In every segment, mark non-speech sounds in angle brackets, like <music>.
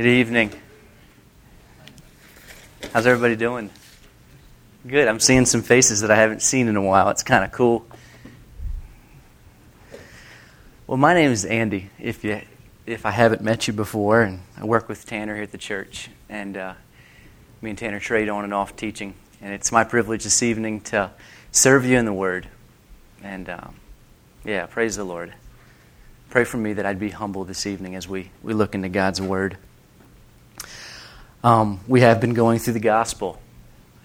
Good evening. How's everybody doing? Good. I'm seeing some faces that I haven't seen in a while. It's kind of cool. Well, my name is Andy. If you if I haven't met you before, and I work with Tanner here at the church, and uh, me and Tanner trade on and off teaching, and it's my privilege this evening to serve you in the Word. And um, yeah, praise the Lord. Pray for me that I'd be humble this evening as we, we look into God's Word. Um, we have been going through the gospel.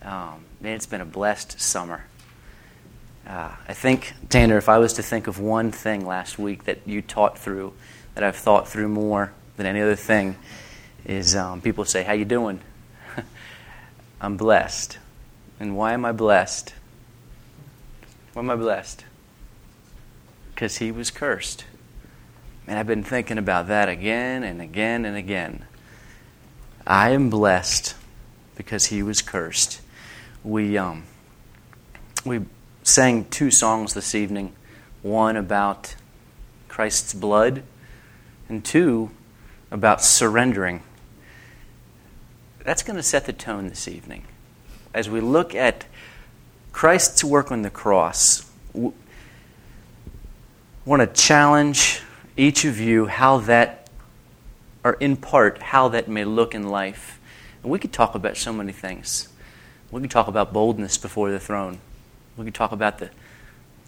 Um, man, it's been a blessed summer. Uh, I think, Tanner, if I was to think of one thing last week that you taught through, that I've thought through more than any other thing, is um, people say, "How you doing?" <laughs> I'm blessed. And why am I blessed? Why am I blessed? Because he was cursed. And I've been thinking about that again and again and again. I am blessed because he was cursed. We um, we sang two songs this evening. One about Christ's blood, and two about surrendering. That's going to set the tone this evening. As we look at Christ's work on the cross, I want to challenge each of you how that, or in part, how that may look in life. And we could talk about so many things. We could talk about boldness before the throne. We could talk about the,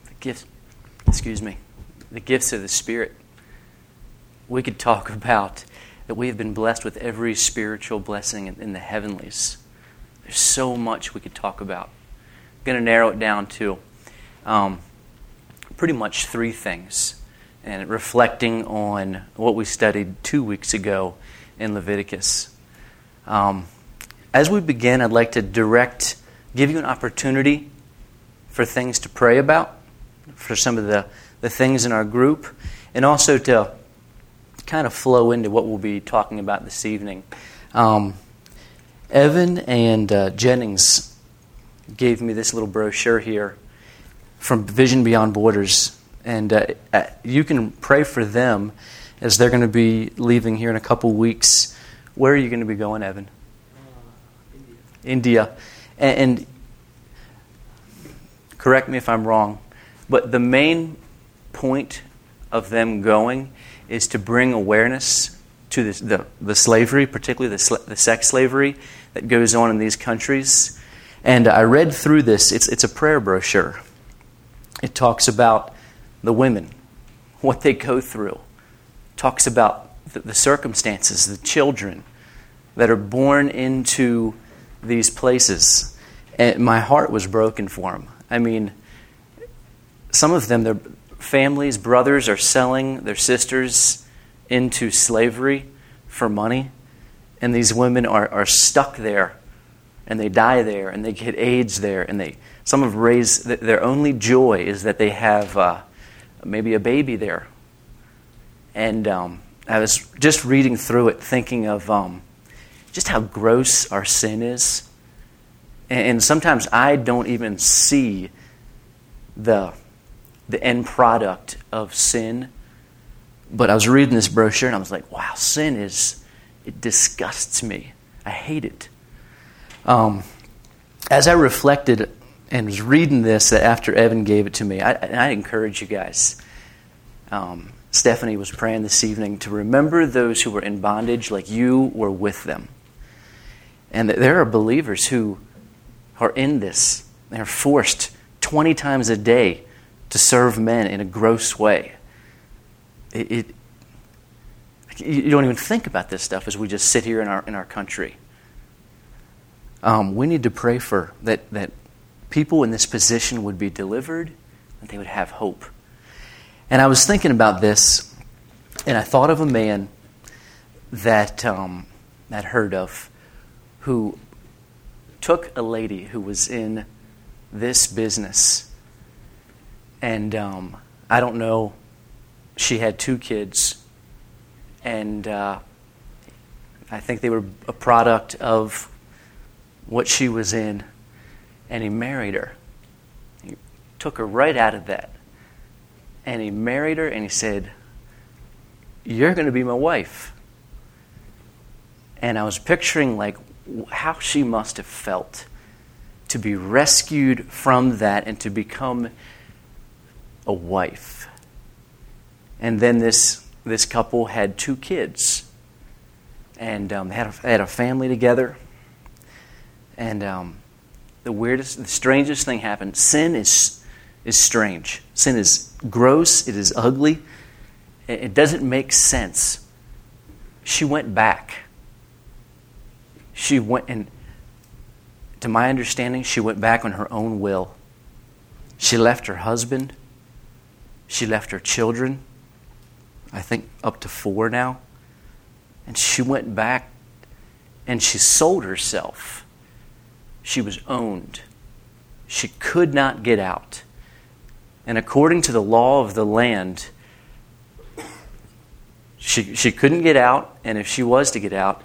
the gifts, excuse me, the gifts of the Spirit. We could talk <laughs> about that we have been blessed with every spiritual blessing in, in the heavenlies. There's so much we could talk about. I'm going to narrow it down to um, pretty much three things and reflecting on what we studied two weeks ago in Leviticus. Um, as we begin, I'd like to direct, give you an opportunity for things to pray about, for some of the, the things in our group, and also to kind of flow into what we'll be talking about this evening. Um, Evan and uh, Jennings gave me this little brochure here from Vision Beyond Borders and uh, uh, you can pray for them as they're going to be leaving here in a couple weeks. Where are you going to be going, Evan? Uh, India. India. And, and correct me if I'm wrong, but the main point of them going is to bring awareness to the, the, the slavery, particularly the, sl- the sex slavery that goes on in these countries. And I read through this, it's, it's a prayer brochure. It talks about the women, what they go through. Talks about the, circumstances, the children that are born into these places. And my heart was broken for them. I mean, some of them, their families, brothers, are selling their sisters into slavery for money. And these women are, are stuck there and they die there and they get AIDS there. And they, some of raise, their only joy is that they have uh, maybe a baby there. And um, I was just reading through it, thinking of um, just how gross our sin is. And sometimes I don't even see the, the end product of sin. But I was reading this brochure and I was like, wow, sin is, it disgusts me. I hate it. Um, as I reflected and was reading this after Evan gave it to me. I, I encourage you guys. Um, Stephanie was praying this evening to remember those who were in bondage like you were with them. And that there are believers who are in this. They're forced 20 times a day to serve men in a gross way. It, it, you don't even think about this stuff as we just sit here in our, in our country. Um, we need to pray for that, that people in this position would be delivered, and they would have hope. And I was thinking about this, and I thought of a man that um, that heard of who took a lady who was in this business, and um, I don't know, she had two kids, and uh, I think they were a product of what she was in and he married her. He took her right out of that. And he married her and he said, You're going to be my wife. And I was picturing like how she must have felt to be rescued from that and to become a wife. And then this, this couple had two kids. And um, they, had a, had a family together. And um, the weirdest, the strangest thing happened. Sin is, is strange. Sin is gross. It is ugly. It, it doesn't make sense. She went back. She went, and to my understanding, she went back on her own will. She left her husband. She left her children. I think up to four now. And she went back and she sold herself. She was owned. She could not get out. And according to the law of the land, she, she couldn't get out, and if she was to get out,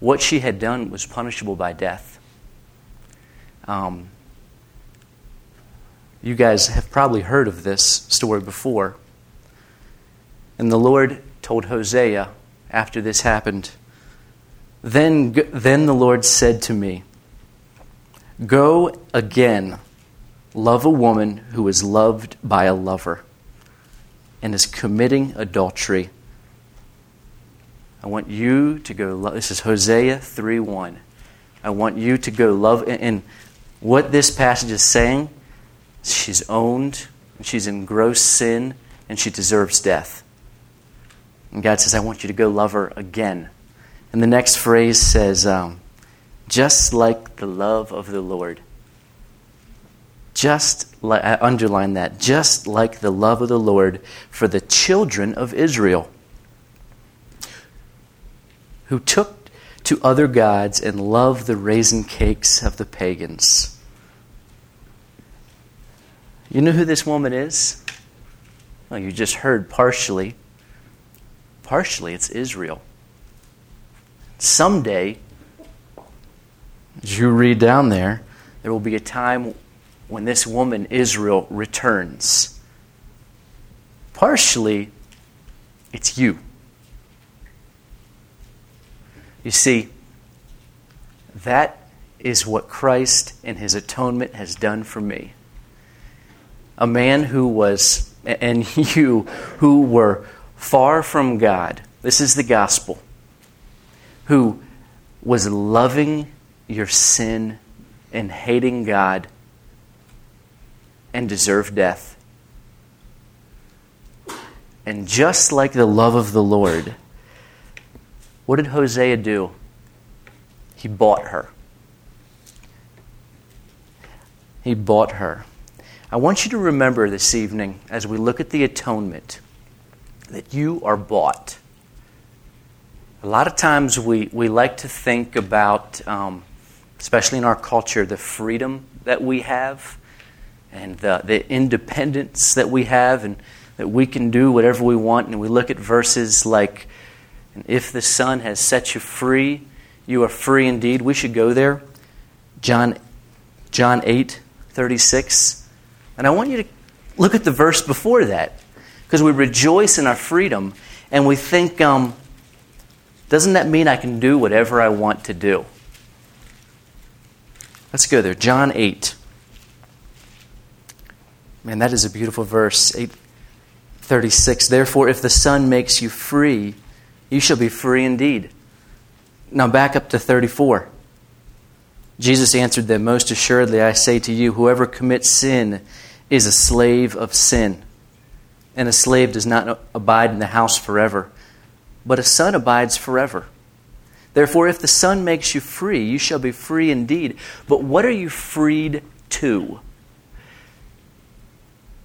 what she had done was punishable by death. Um, you guys have probably heard of this story before. And the Lord told Hosea after this happened, then, then the Lord said to me, Go again, love a woman who is loved by a lover and is committing adultery. I want you to go love. This is Hosea 3 1. I want you to go love. And what this passage is saying, she's owned, and she's in gross sin, and she deserves death. And God says, I want you to go love her again. And the next phrase says, um, just like the love of the Lord. Just like, I uh, underline that, just like the love of the Lord for the children of Israel, who took to other gods and loved the raisin cakes of the pagans. You know who this woman is? Well, you just heard partially. Partially, it's Israel. Someday, as you read down there, there will be a time when this woman, Israel, returns. Partially, it's you. You see, that is what Christ and his atonement has done for me. A man who was, and <laughs> you, who were far from God, this is the gospel, who was loving your sin and hating God and deserve death. And just like the love of the Lord, what did Hosea do? He bought her. He bought her. I want you to remember this evening, as we look at the atonement, that you are bought. A lot of times we, we like to think about um, especially in our culture, the freedom that we have and the, the independence that we have, and that we can do whatever we want. And we look at verses like, If the Son has set you free, you are free indeed. We should go there. John, John 8, 36. And I want you to look at the verse before that, because we rejoice in our freedom, and we think, um, doesn't that mean I can do whatever I want to do? Let's go there. John 8. Man, that is a beautiful verse. 836. Therefore, if the Son makes you free, you shall be free indeed. Now back up to 34. Jesus answered them, Most assuredly, I say to you, whoever commits sin is a slave of sin. And a slave does not abide in the house forever, but a son abides forever. Therefore, if the Son makes you free, you shall be free indeed. But what are you freed to?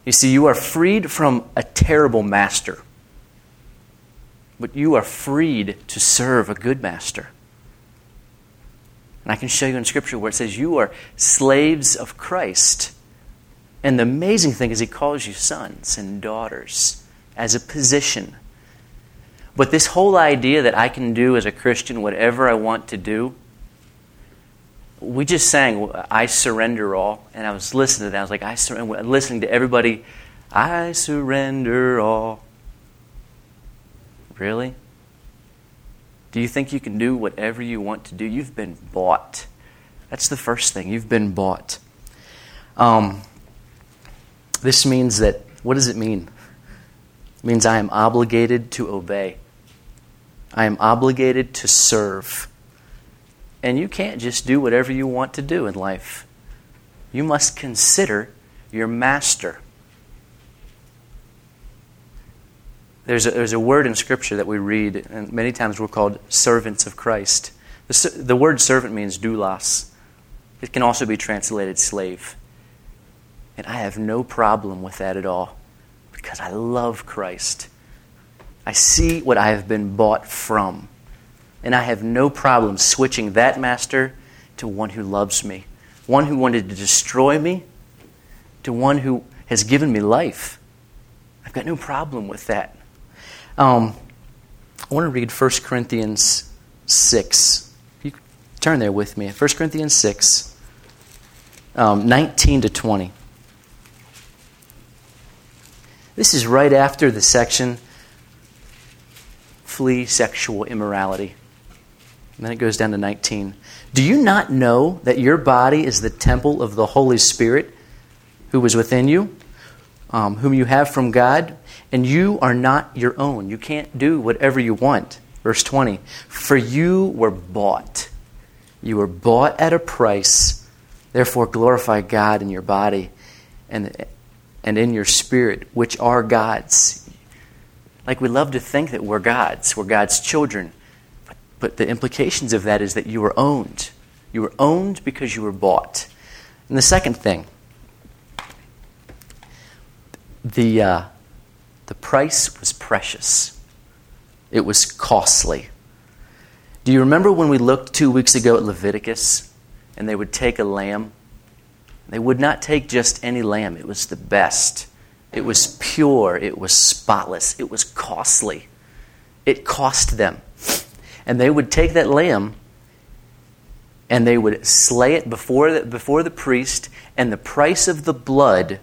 You see, you are freed from a terrible master, but you are freed to serve a good master. And I can show you in Scripture where it says you are slaves of Christ. And the amazing thing is, He calls you sons and daughters as a position but this whole idea that I can do as a Christian whatever I want to do, we just sang, I surrender all. And I was listening to that. I was like, I surrender. Listening to everybody, I surrender all. Really? Do you think you can do whatever you want to do? You've been bought. That's the first thing. You've been bought. Um, this means that, what does it mean? It means I am obligated to obey. I am obligated to serve. And you can't just do whatever you want to do in life. You must consider your master. There's a, there's a word in Scripture that we read, and many times we're called servants of Christ. The, the word servant means doulos. It can also be translated slave. And I have no problem with that at all because I love Christ. I see what I have been bought from. And I have no problem switching that master to one who loves me, one who wanted to destroy me, to one who has given me life. I've got no problem with that. Um, I want to read 1 Corinthians 6. You turn there with me. 1 Corinthians 6, um, 19 to 20. This is right after the section flee sexual immorality. And then it goes down to 19. Do you not know that your body is the temple of the Holy Spirit who was within you, um, whom you have from God, and you are not your own? You can't do whatever you want. Verse 20. For you were bought. You were bought at a price. Therefore, glorify God in your body and, and in your spirit, which are God's. Like we love to think that we're God's, we're God's children. But, the implications of that is that you were owned. You were owned because you were bought. And the second thing, the, uh, the price was precious, it was costly. Do you remember when we looked two weeks ago at Leviticus and they would take a lamb? They would not take just any lamb, it was the best. It was pure. It was spotless. It was costly. It cost them. And they would take that lamb and they would slay it before the, before the priest, and the price of the blood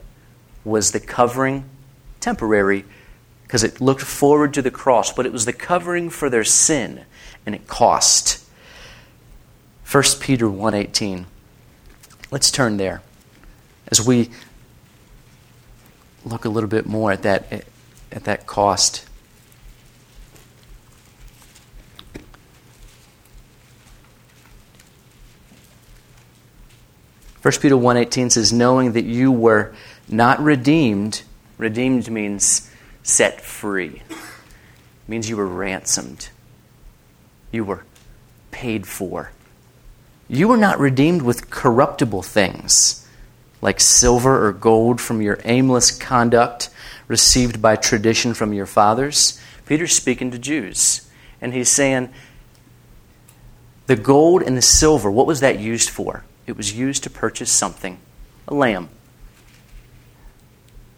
was the covering, temporary, because it looked forward to the cross, but it was the covering for their sin, and it cost. 1 Peter 1.18. Let's turn there. As we look a little bit more at that, at that cost. First Peter 1:18 says knowing that you were not redeemed redeemed means set free it means you were ransomed you were paid for you were not redeemed with corruptible things like silver or gold from your aimless conduct received by tradition from your fathers. Peter's speaking to Jews, and he's saying, the gold and the silver, what was that used for? It was used to purchase something a lamb.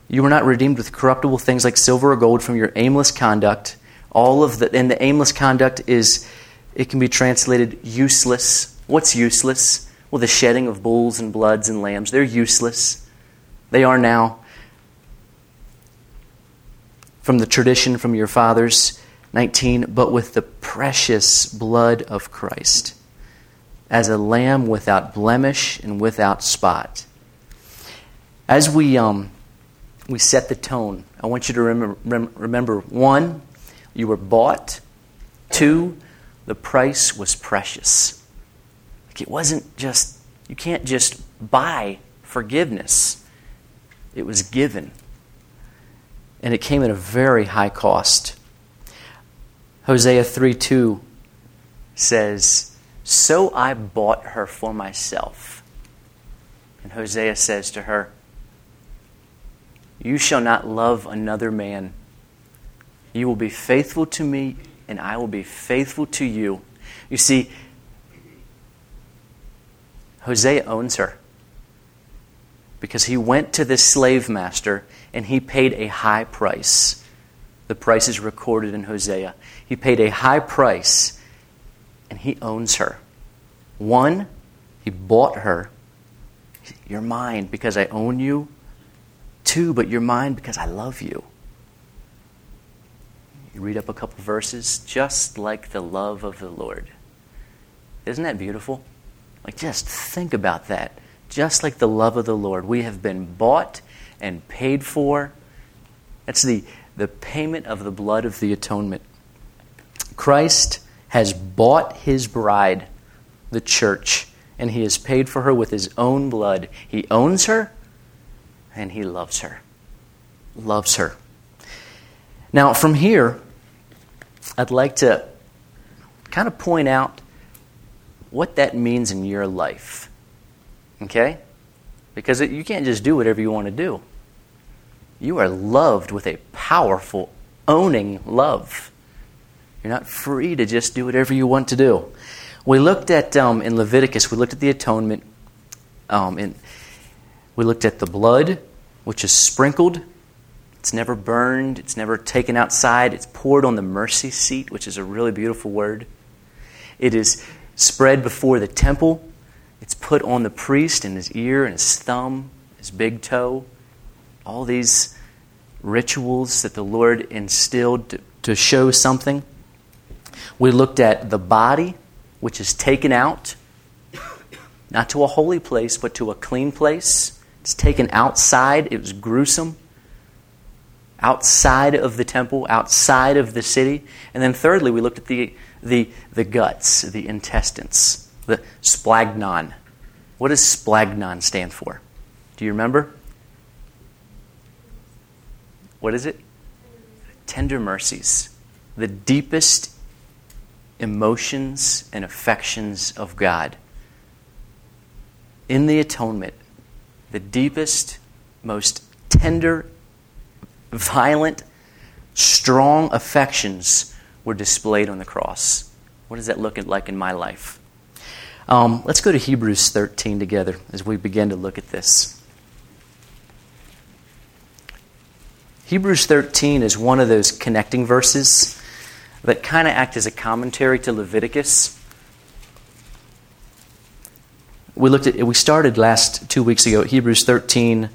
You were not redeemed with corruptible things like silver or gold from your aimless conduct. All of the, and the aimless conduct is, it can be translated useless. What's useless? Well, the shedding of bulls and bloods and lambs, they're useless. They are now. From the tradition from your fathers, 19, but with the precious blood of Christ, as a lamb without blemish and without spot. As we, um, we set the tone, I want you to remember, remember one, you were bought, two, the price was precious. Like it wasn't just, you can't just buy forgiveness, it was given. And it came at a very high cost. Hosea 3 2 says, So I bought her for myself. And Hosea says to her, You shall not love another man. You will be faithful to me, and I will be faithful to you. You see, Hosea owns her because he went to this slave master and he paid a high price. The price is recorded in Hosea. He paid a high price and he owns her. One, he bought her. You're mine because I own you. Two, but you're mine because I love you. You read up a couple verses, just like the love of the Lord. Isn't that beautiful? Like, just think about that. Just like the love of the Lord. We have been bought and paid for. That's the, the payment of the blood of the atonement. Christ has bought his bride, the church, and he has paid for her with his own blood. He owns her and he loves her. Loves her. Now, from here, I'd like to kind of point out what that means in your life. Okay? Because it, you can't just do whatever you want to do. You are loved with a powerful, owning love. You're not free to just do whatever you want to do. We looked at, um, in Leviticus, we looked at the atonement. Um, in, we looked at the blood, which is sprinkled. It's never burned. It's never taken outside. It's poured on the mercy seat, which is a really beautiful word. It is spread before the temple. It's put on the priest in his ear and his thumb, his big toe all these rituals that the Lord instilled to, to show something. We looked at the body, which is taken out, not to a holy place, but to a clean place. It's taken outside. It was gruesome. Outside of the temple, outside of the city. And then thirdly, we looked at the, the, the guts, the intestines, the splanchnon. What does splanchnon stand for? Do you remember? what is it? Tender mercies. The deepest emotions and affections of God. In the atonement, the deepest, most tender, violent, strong affections were displayed on the cross. What does that look like in my life? Um, let's go to Hebrews 13 together as we begin to look at this. Hebrews 13 is one of those connecting verses that kind of act as a commentary to Leviticus. We looked at we started last 2 weeks ago Hebrews 13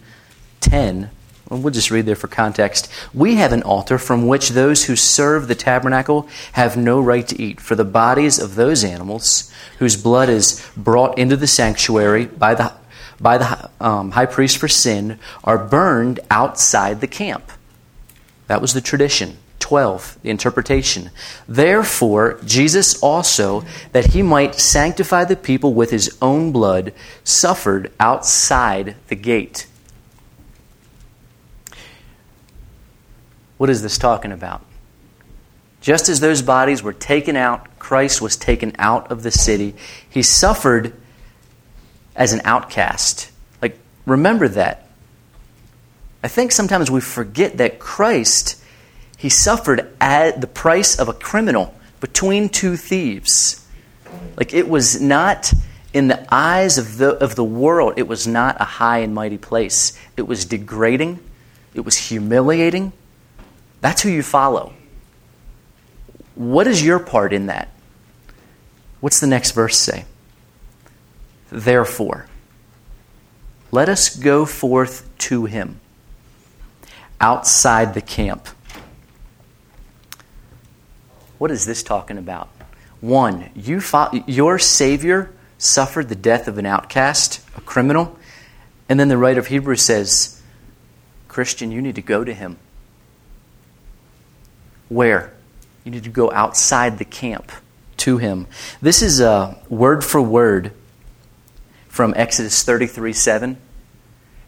10. We'll just read there for context. We have an altar from which those who serve the tabernacle have no right to eat, for the bodies of those animals whose blood is brought into the sanctuary by the by the um, high priest for sin are burned outside the camp. That was the tradition. 12, the interpretation. Therefore, Jesus also, that he might sanctify the people with his own blood, suffered outside the gate. What is this talking about? Just as those bodies were taken out, Christ was taken out of the city. He suffered as an outcast. Like, remember that. I think sometimes we forget that Christ, he suffered at the price of a criminal between two thieves. Like it was not in the eyes of the, of the world, it was not a high and mighty place. It was degrading, it was humiliating. That's who you follow. What is your part in that? What's the next verse say? Therefore, let us go forth to him outside the camp. What is this talking about? One, you fought, your Savior suffered the death of an outcast, a criminal, and then the writer of Hebrews says, Christian, you need to go to him. Where? You need to go outside the camp to him. This is a word for word from Exodus 33 7.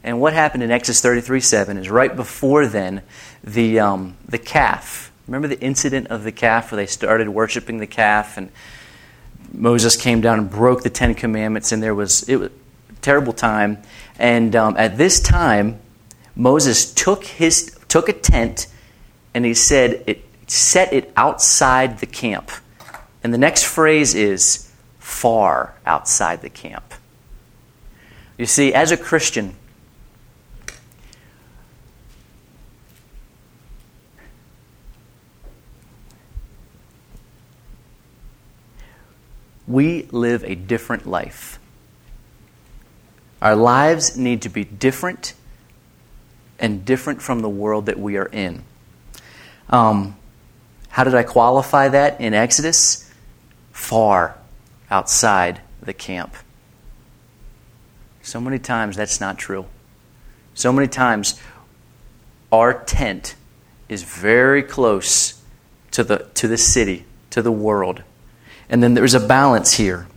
And what happened in Exodus 33 7 is right before then, the, um, the calf. Remember the incident of the calf where they started worshiping the calf and Moses came down and broke the Ten Commandments, and there was, it was a terrible time. And um, at this time, Moses took, his, took a tent and he said, it, set it outside the camp. And the next phrase is far outside the camp. You see, as a Christian, we live a different life. Our lives need to be different and different from the world that we are in. Um, How did I qualify that in Exodus? Far outside the camp. So many times that's not true. So many times our tent is very close to the, to the city, to the world. And then there's a balance here.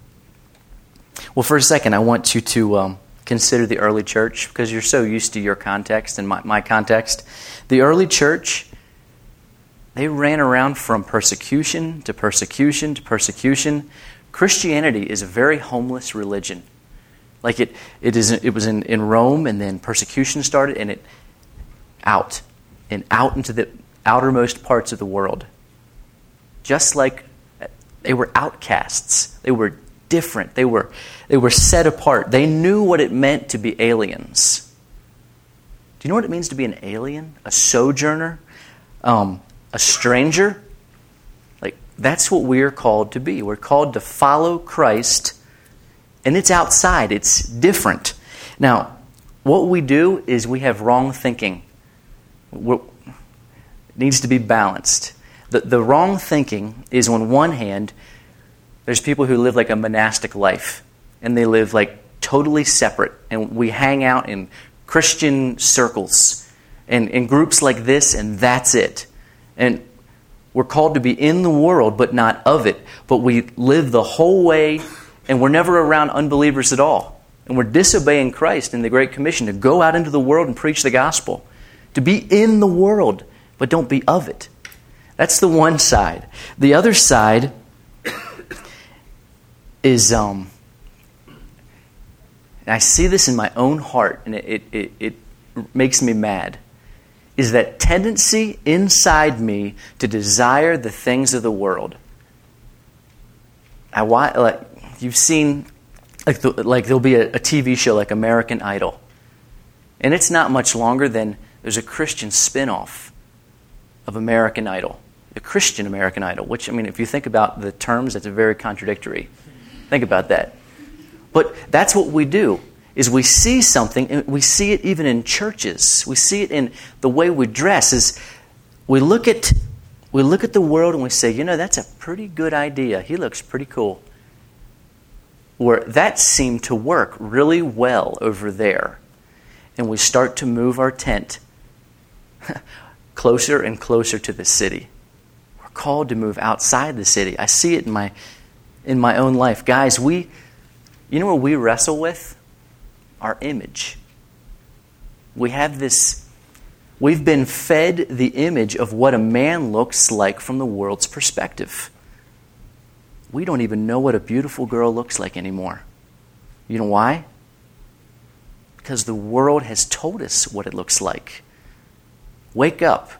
Well, for a second, I want you to um, consider the early church because you're so used to your context and my, my context. The early church, they ran around from persecution to persecution to persecution. Christianity is a very homeless religion. Like it, it, is, it was in, in Rome, and then persecution started, and it out and out into the outermost parts of the world. Just like they were outcasts, they were different, they were, they were set apart. They knew what it meant to be aliens. Do you know what it means to be an alien? A sojourner? Um, a stranger? Like, that's what we're called to be. We're called to follow Christ and it's outside, it's different. Now, what we do is we have wrong thinking. We're, it needs to be balanced. The, the wrong thinking is on one hand, there's people who live like a monastic life, and they live like totally separate, and we hang out in Christian circles and in groups like this, and that's it. And we're called to be in the world, but not of it. But we live the whole way and we're never around unbelievers at all. And we're disobeying Christ in the Great Commission to go out into the world and preach the gospel, to be in the world, but don't be of it. That's the one side. The other side <coughs> is, um, I see this in my own heart, and it, it, it makes me mad, is that tendency inside me to desire the things of the world. I want, like, you've seen, like, the, like there'll be a, a TV show like American Idol. And it's not much longer than there's a Christian spin off of American Idol, the Christian American Idol, which, I mean, if you think about the terms, that's very contradictory. Think about that. But that's what we do is we see something and we see it even in churches we see it in the way we dress is we look at we look at the world and we say you know that's a pretty good idea he looks pretty cool where that seemed to work really well over there. And we start to move our tent <laughs> closer and closer to the city. We're called to move outside the city. I see it in my in my own life. Guys, we you know what we wrestle with? Our image. We have this we've been fed the image of what a man looks like from the world's perspective we don't even know what a beautiful girl looks like anymore. You know why? Because the world has told us what it looks like. Wake up.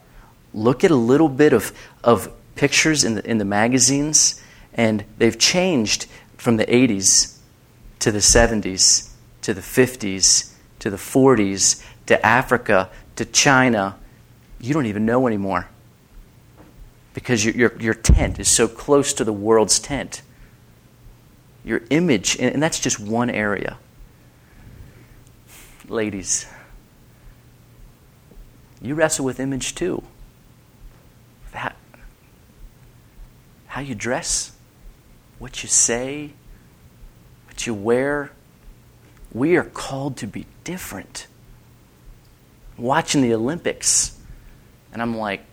Look at a little bit of, of pictures in the, in the magazines, and they've changed from the 80s to the 70s to the 50s to the 40s to Africa to China. You don't even know anymore because your, your, your tent is so close to the world's tent. Your image, and that's just one area. Ladies, you wrestle with image too. That, how you dress, what you say, what you wear. We are called to be different. Watching the Olympics, and I'm like,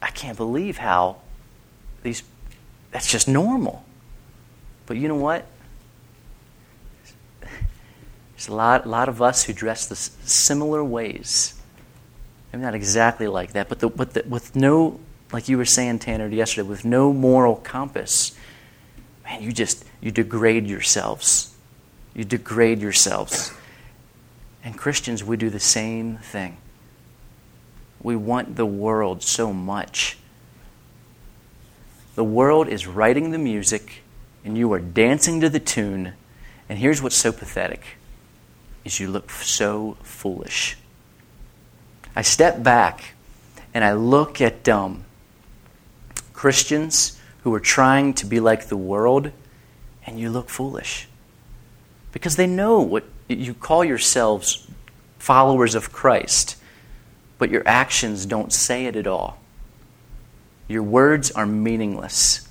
I can't believe how these, that's just normal. But you know what? There's a lot, a lot of us who dress the similar ways. Maybe not exactly like that, but, the, but the, with no, like you were saying, Tanner, yesterday, with no moral compass, man, you just, you degrade yourselves. You degrade yourselves. And Christians, we do the same thing. We want the world so much. The world is writing the music, and you are dancing to the tune. And here's what's so pathetic is you look so foolish. I step back and I look at um, Christians who are trying to be like the world, and you look foolish. Because they know what you call yourselves followers of Christ but your actions don't say it at all. Your words are meaningless.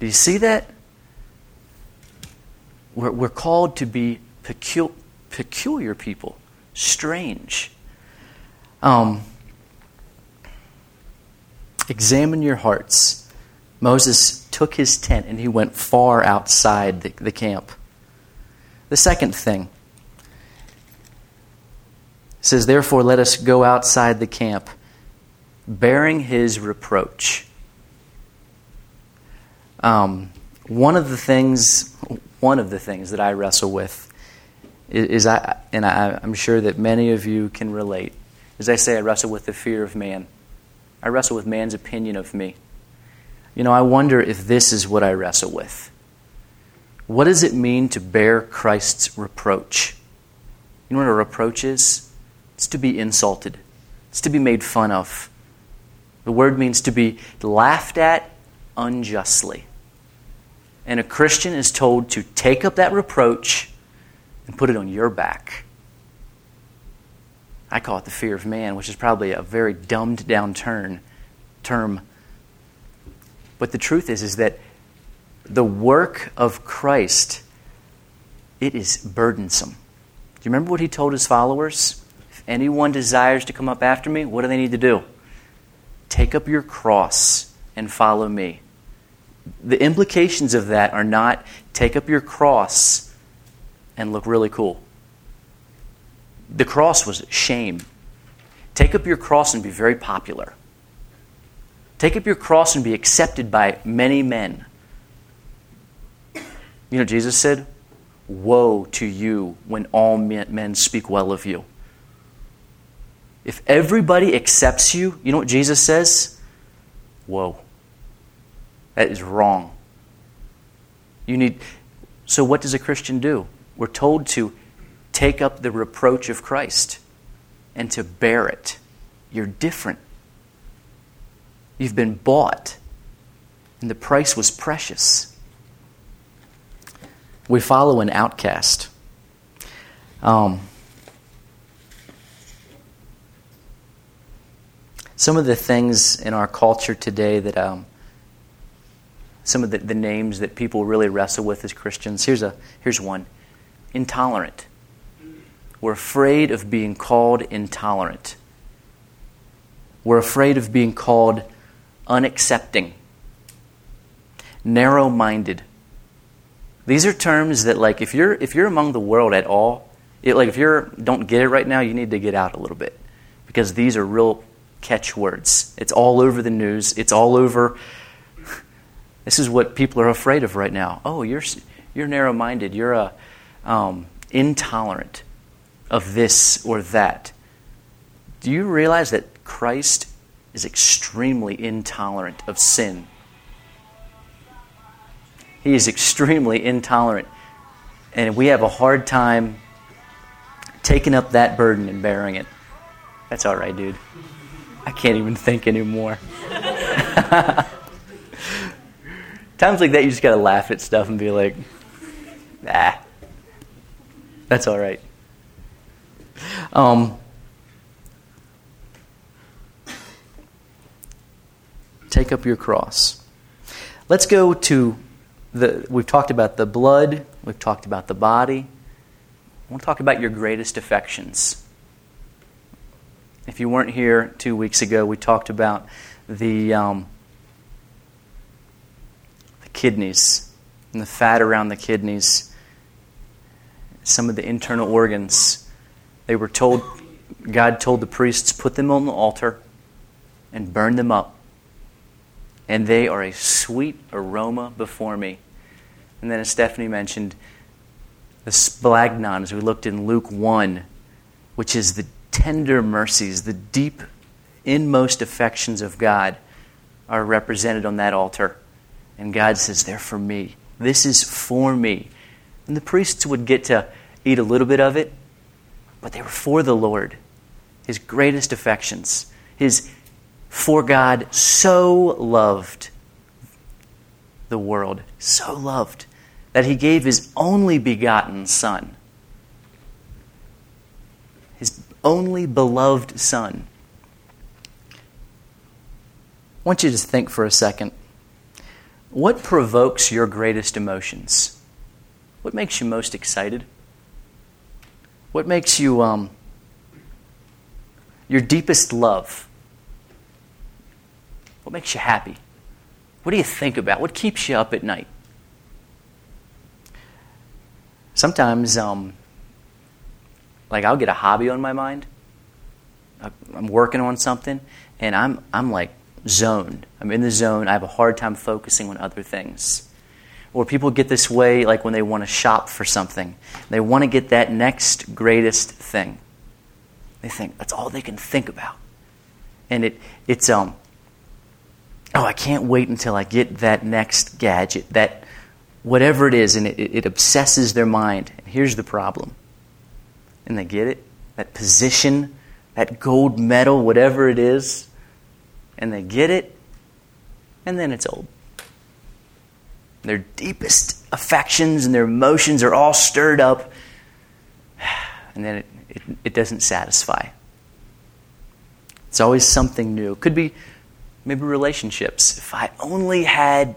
Do you see that? We're, we're called to be pecul- peculiar people, strange. Um, examine your hearts. Moses took his tent and he went far outside the, the camp. The second thing says, Therefore, let us go outside the camp, bearing his reproach. Um, one of the things, one of the things that I wrestle with is, is I, and I, I'm sure that many of you can relate. As I say, I wrestle with the fear of man. I wrestle with man's opinion of me. You know, I wonder if this is what I wrestle with. What does it mean to bear Christ's reproach? You know what a reproach is? It's to be insulted, it's to be made fun of. The word means to be laughed at unjustly. And a Christian is told to take up that reproach and put it on your back. I call it the fear of man, which is probably a very dumbed down term. But the truth is, is that the work of Christ, it is burdensome. Do you remember what he told his followers? If anyone desires to come up after me, what do they need to do? Take up your cross and follow me. The implications of that are not take up your cross and look really cool. The cross was shame. Take up your cross and be very popular. Take up your cross and be accepted by many men. You know, Jesus said, Woe to you when all men speak well of you. If everybody accepts you, you know what Jesus says? Whoa. That is wrong. You need so what does a Christian do? We're told to take up the reproach of Christ and to bear it. You're different. You've been bought, and the price was precious we follow an outcast. Um, some of the things in our culture today that um, some of the, the names that people really wrestle with as Christians. Here's a here's one: intolerant. We're afraid of being called intolerant. We're afraid of being called unaccepting, narrow-minded. These are terms that, like, if you're if you're among the world at all, it, like if you're don't get it right now, you need to get out a little bit because these are real catchwords. It's all over the news. It's all over. <laughs> This is what people are afraid of right now. Oh, you're you're narrow-minded. You're a um, intolerant of this or that. Do you realize that Christ is extremely intolerant of sin? He is extremely intolerant. And we have a hard time taking up that burden and bearing it. That's all right, dude. I can't even think anymore. <laughs> Times like that, you just got to laugh at stuff and be like, ah, that's all right. Um, take up your cross. Let's go to the, we've talked about the blood, we've talked about the body. I want to talk about your greatest affections. If you weren't here two weeks ago, we talked about the, um, the kidneys and the fat around the kidneys, some of the internal organs. They were told, God told the priests, put them on the altar and burn them up. And they are a sweet aroma before me. And then, as Stephanie mentioned, the splanchnon, as we looked in Luke 1, which is the tender mercies, the deep, inmost affections of God, are represented on that altar. And God says, They're for me. This is for me. And the priests would get to eat a little bit of it, but they were for the Lord, His greatest affections. His for God so loved the world, so loved that he gave his only begotten Son, his only beloved Son. I want you to think for a second. What provokes your greatest emotions? What makes you most excited? What makes you um, your deepest love? What makes you happy? What do you think about? What keeps you up at night? Sometimes, um, like, I'll get a hobby on my mind. I'm working on something, and I'm, I'm like zoned. I'm in the zone. I have a hard time focusing on other things. Or people get this way, like when they want to shop for something. They want to get that next greatest thing. They think that's all they can think about. And it, it's, um, oh, I can't wait until I get that next gadget, that whatever it is, and it, it obsesses their mind. And here's the problem. And they get it, that position, that gold medal, whatever it is, and they get it, and then it's old. Their deepest affections and their emotions are all stirred up, <sighs> and then it, it, it doesn't satisfy. It's always something new. It could be maybe relationships. If I only had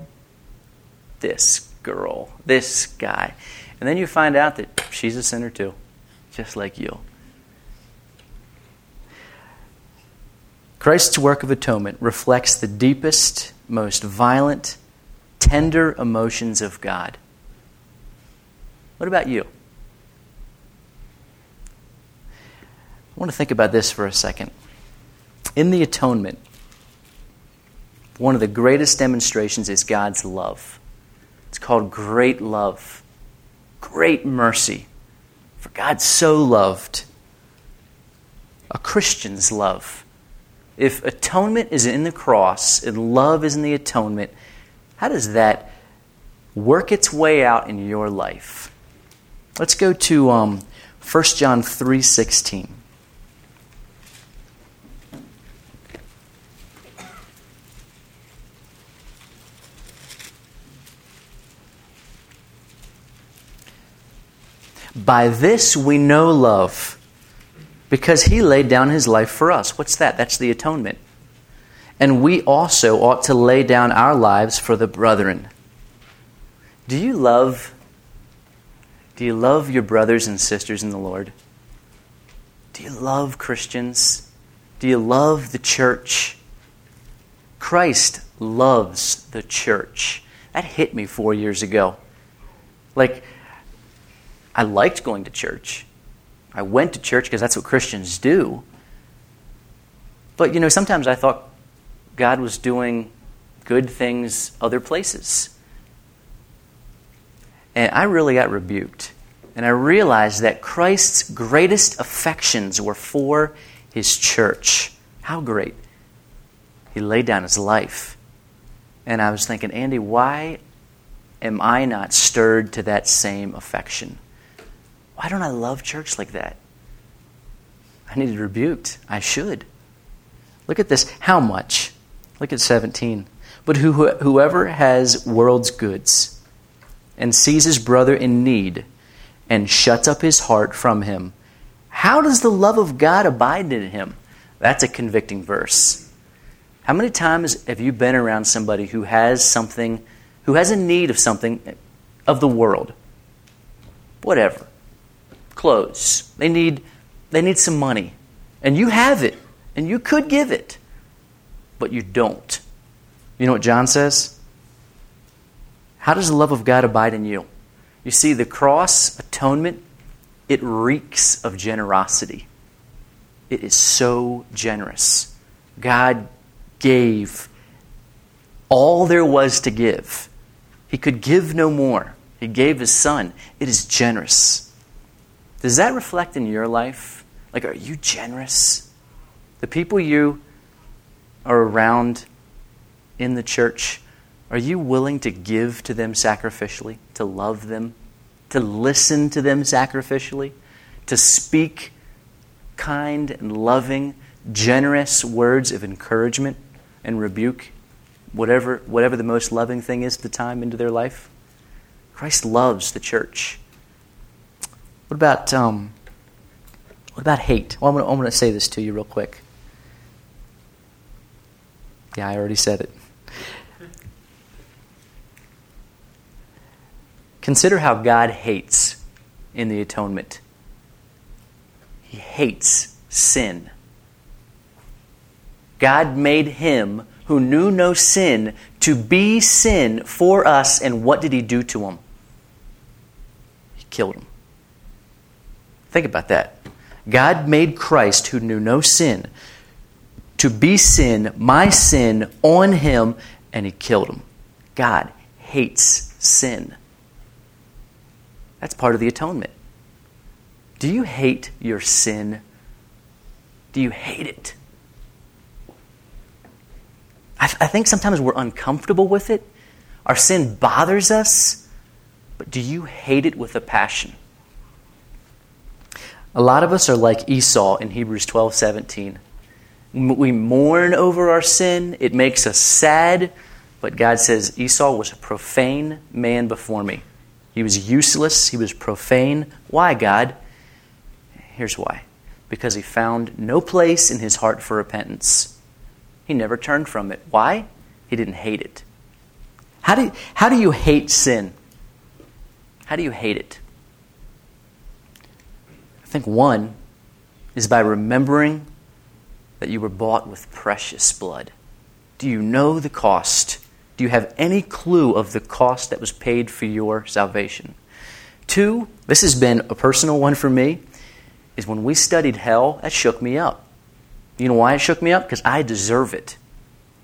this girl, this guy. And then you find out that she's a sinner too, just like you. Christ's work of atonement reflects the deepest, most violent, tender emotions of God. What about you? I want to think about this for a second. In the atonement, one of the greatest demonstrations is God's love. It's called great love, great mercy. For God so loved a Christian's love. If atonement is in the cross and love is in the atonement, how does that work its way out in your life? Let's go to um, 1 John 3.16. By this we know love, because he laid down his life for us. What's that? That's the atonement. And we also ought to lay down our lives for the brethren. Do you love do you love your brothers and sisters in the Lord? Do you love Christians? Do you love the church? Christ loves the church. That hit me 4 years ago. Like I liked going to church. I went to church because that's what Christians do. But, you know, sometimes I thought God was doing good things other places. And I really got rebuked. And I realized that Christ's greatest affections were for his church. How great. He laid down his life. And I was thinking, Andy, why am I not stirred to that same affection? Why don't I love church like that? I needed rebuked. I should. Look at this. How much? Look at 17. But who, whoever has world's goods and sees his brother in need and shuts up his heart from him, how does the love of God abide in him? That's a convicting verse. How many times have you been around somebody who has something, who has a need of something of the world? Whatever clothes. They need, they need some money. And you have it, and you could give it, but you don't. You know what John says? How does the love of God abide in you? You see, the cross, atonement, it reeks of generosity. It is so generous. God gave all there was to give. He could give no more. He gave His Son. It is generous. Does that reflect in your life? Like, are you generous? The people you are around in the church, are you willing to give to them sacrificially, to love them, to listen to them sacrificially, to speak kind and loving, generous words of encouragement and rebuke, whatever, whatever the most loving thing is at the time into their life? Christ loves the church. What about um, what about hate? Well, I'm going to say this to you real quick. Yeah, I already said it. Consider how God hates in the atonement. He hates sin. God made him who knew no sin to be sin for us, and what did he do to him? He killed him. Think about that. God made Christ, who knew no sin, to be sin, my sin, on him, and he killed him. God hates sin. That's part of the atonement. Do you hate your sin? Do you hate it? I, I think sometimes we're uncomfortable with it. Our sin bothers us, but do you hate it with a passion? A lot of us are like Esau in Hebrews 12 17. We mourn over our sin, it makes us sad, but God says Esau was a profane man before me. He was useless, he was profane. Why, God? Here's why because he found no place in his heart for repentance. He never turned from it. Why? He didn't hate it. How do how do you hate sin? How do you hate it? I think one is by remembering that you were bought with precious blood. Do you know the cost? Do you have any clue of the cost that was paid for your salvation? Two, this has been a personal one for me, is when we studied hell, that shook me up. You know why it shook me up? Because I deserve it.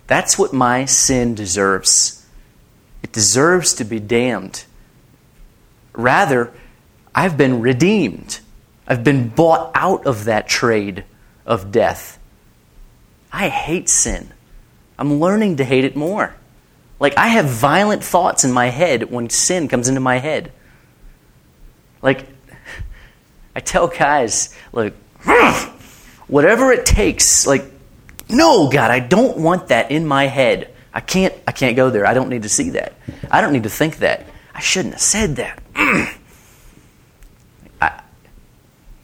That's what my sin deserves. It deserves to be damned. Rather, I've been redeemed. I've been bought out of that trade of death. I hate sin. I'm learning to hate it more. Like, I have violent thoughts in my head when sin comes into my head. Like, <laughs> I tell guys, like, <sighs> whatever it takes, like, no, God, I don't want that in my head. I can't, I can't go there. I don't need to see that. I don't need to think that. I shouldn't have said that. <clears throat>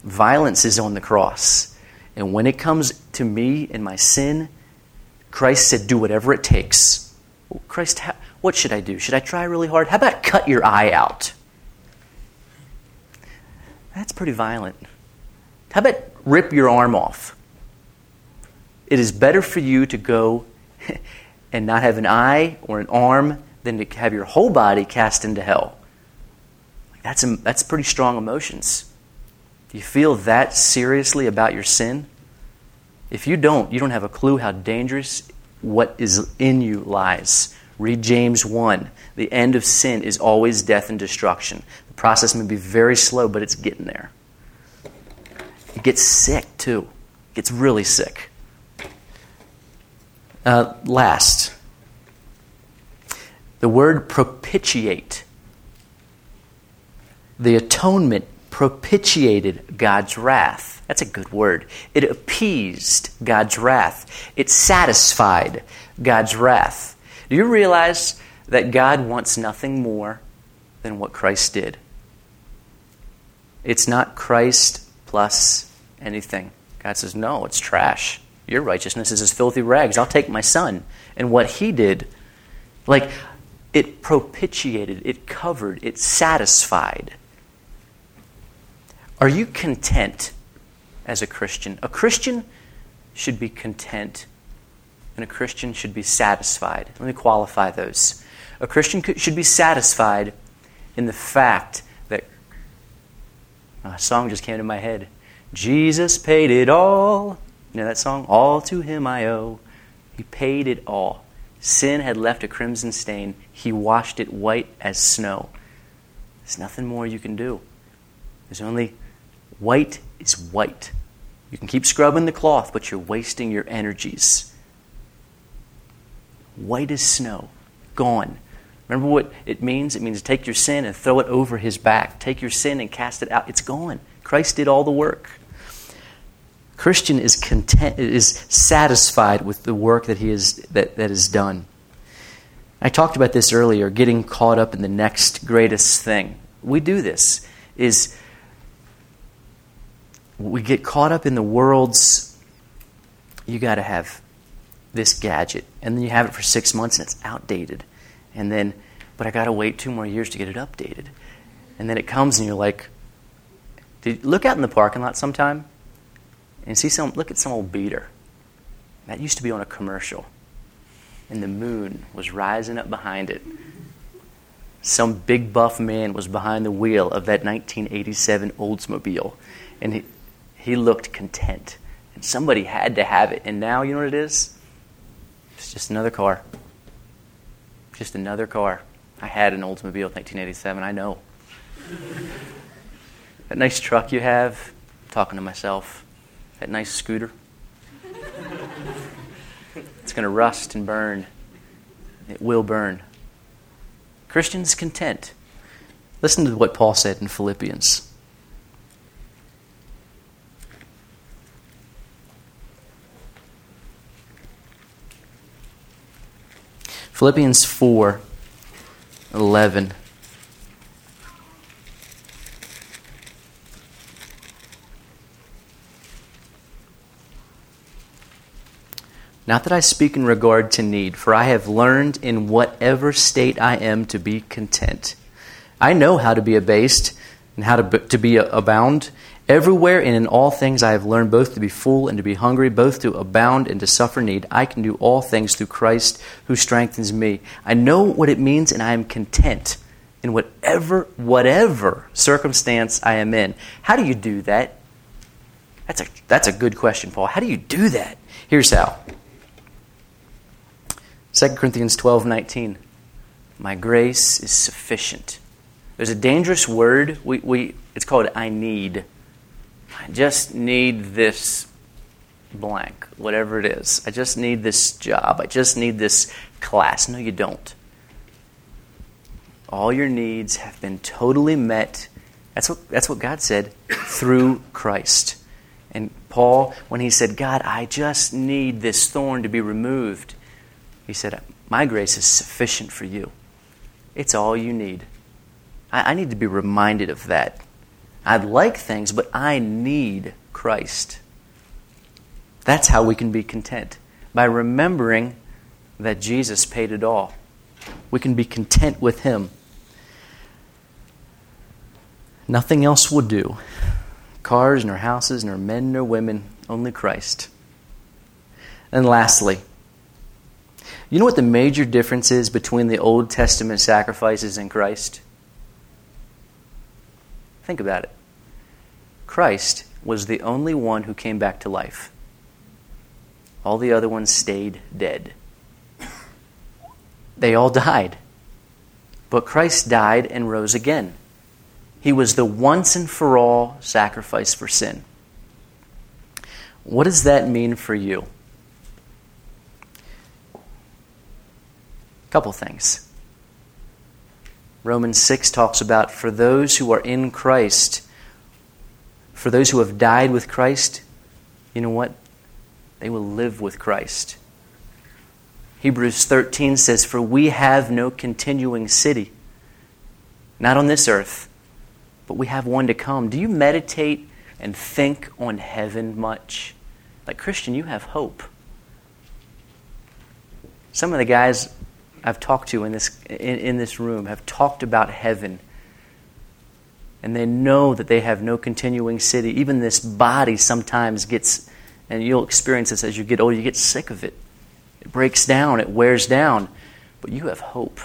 Violence is on the cross. And when it comes to me and my sin, Christ said, Do whatever it takes. Well, Christ, what should I do? Should I try really hard? How about cut your eye out? That's pretty violent. How about rip your arm off? It is better for you to go <laughs> and not have an eye or an arm than to have your whole body cast into hell. That's, that's pretty strong emotions. Do you feel that seriously about your sin? If you don't, you don't have a clue how dangerous what is in you lies. Read James 1. The end of sin is always death and destruction. The process may be very slow, but it's getting there. It gets sick, too. It gets really sick. Uh, last, the word propitiate. The atonement propitiated God's wrath. That's a good word. It appeased God's wrath, it satisfied God's wrath. Do you realize that God wants nothing more than what Christ did? It's not Christ plus anything. God says, No, it's trash. Your righteousness is as filthy rags. I'll take my son. And what he did, like, it propitiated, it covered, it satisfied. Are you content as a Christian? A Christian should be content, and a Christian should be satisfied. Let me qualify those. A Christian should be satisfied in the fact that a song just came to my head. Jesus paid it all. You know that song? All to him I owe. He paid it all. Sin had left a crimson stain. He washed it white as snow. There's nothing more you can do. There's only White is white. You can keep scrubbing the cloth, but you're wasting your energies. White as snow, gone. Remember what it means? It means take your sin and throw it over his back. Take your sin and cast it out. It's gone. Christ did all the work. Christian is content is satisfied with the work that he is that, that is done. I talked about this earlier, getting caught up in the next greatest thing. We do this is we get caught up in the world's you got to have this gadget, and then you have it for six months and it's outdated. And then, but I got to wait two more years to get it updated. And then it comes and you're like, did, look out in the parking lot sometime and see some, look at some old beater. That used to be on a commercial. And the moon was rising up behind it. Some big buff man was behind the wheel of that 1987 Oldsmobile. And he, he looked content. And somebody had to have it. And now, you know what it is? It's just another car. Just another car. I had an Oldsmobile 1987. I know. that nice truck you have, I'm talking to myself. That nice scooter. it's going to rust and burn. It will burn. Christians content. Listen to what Paul said in Philippians. Philippians 4 11. Not that I speak in regard to need, for I have learned in whatever state I am to be content. I know how to be abased and how to, to be abound. Everywhere and in all things I have learned both to be full and to be hungry, both to abound and to suffer need. I can do all things through Christ who strengthens me. I know what it means and I am content in whatever whatever circumstance I am in. How do you do that? That's a that's a good question, Paul. How do you do that? Here's how. 2 Corinthians 12 19. My grace is sufficient. There's a dangerous word. We, we, it's called I need. I just need this blank, whatever it is. I just need this job. I just need this class. No, you don't. All your needs have been totally met. That's what, that's what God said through Christ. And Paul, when he said, God, I just need this thorn to be removed, he said, My grace is sufficient for you. It's all you need. I, I need to be reminded of that. I'd like things, but I need Christ. That's how we can be content, by remembering that Jesus paid it all. We can be content with Him. Nothing else will do. Cars, nor houses, nor men, nor women, only Christ. And lastly, you know what the major difference is between the Old Testament sacrifices and Christ? Think about it. Christ was the only one who came back to life. All the other ones stayed dead. They all died. But Christ died and rose again. He was the once and for all sacrifice for sin. What does that mean for you? A couple things. Romans 6 talks about for those who are in Christ, for those who have died with Christ, you know what? They will live with Christ. Hebrews 13 says, For we have no continuing city, not on this earth, but we have one to come. Do you meditate and think on heaven much? Like, Christian, you have hope. Some of the guys I've talked to in this, in, in this room have talked about heaven. And they know that they have no continuing city. Even this body sometimes gets, and you'll experience this as you get older, you get sick of it. It breaks down, it wears down. But you have hope.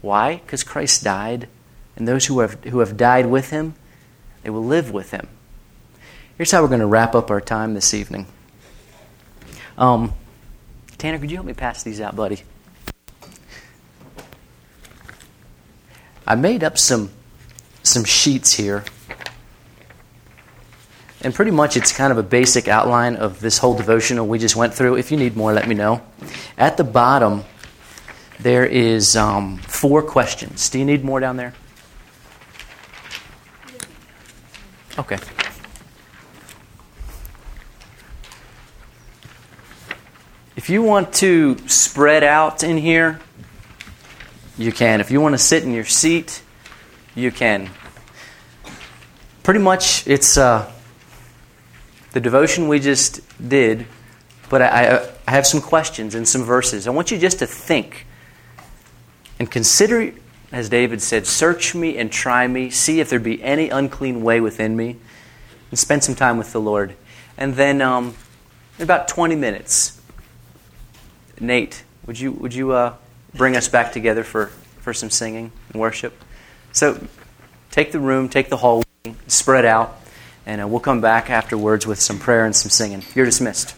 Why? Because Christ died, and those who have, who have died with him, they will live with him. Here's how we're going to wrap up our time this evening. Um, Tanner, could you help me pass these out, buddy? I made up some some sheets here. And pretty much it's kind of a basic outline of this whole devotional we just went through. If you need more, let me know. At the bottom, there is um, four questions. Do you need more down there? Okay. If you want to spread out in here, you can. If you want to sit in your seat, you can. Pretty much, it's uh, the devotion we just did, but I, I, have some questions and some verses. I want you just to think and consider, as David said, search me and try me, see if there be any unclean way within me, and spend some time with the Lord. And then, um, in about 20 minutes, Nate, would you, would you uh, bring us back together for, for some singing and worship? So take the room, take the hallway, spread out, and uh, we'll come back afterwards with some prayer and some singing. You're dismissed.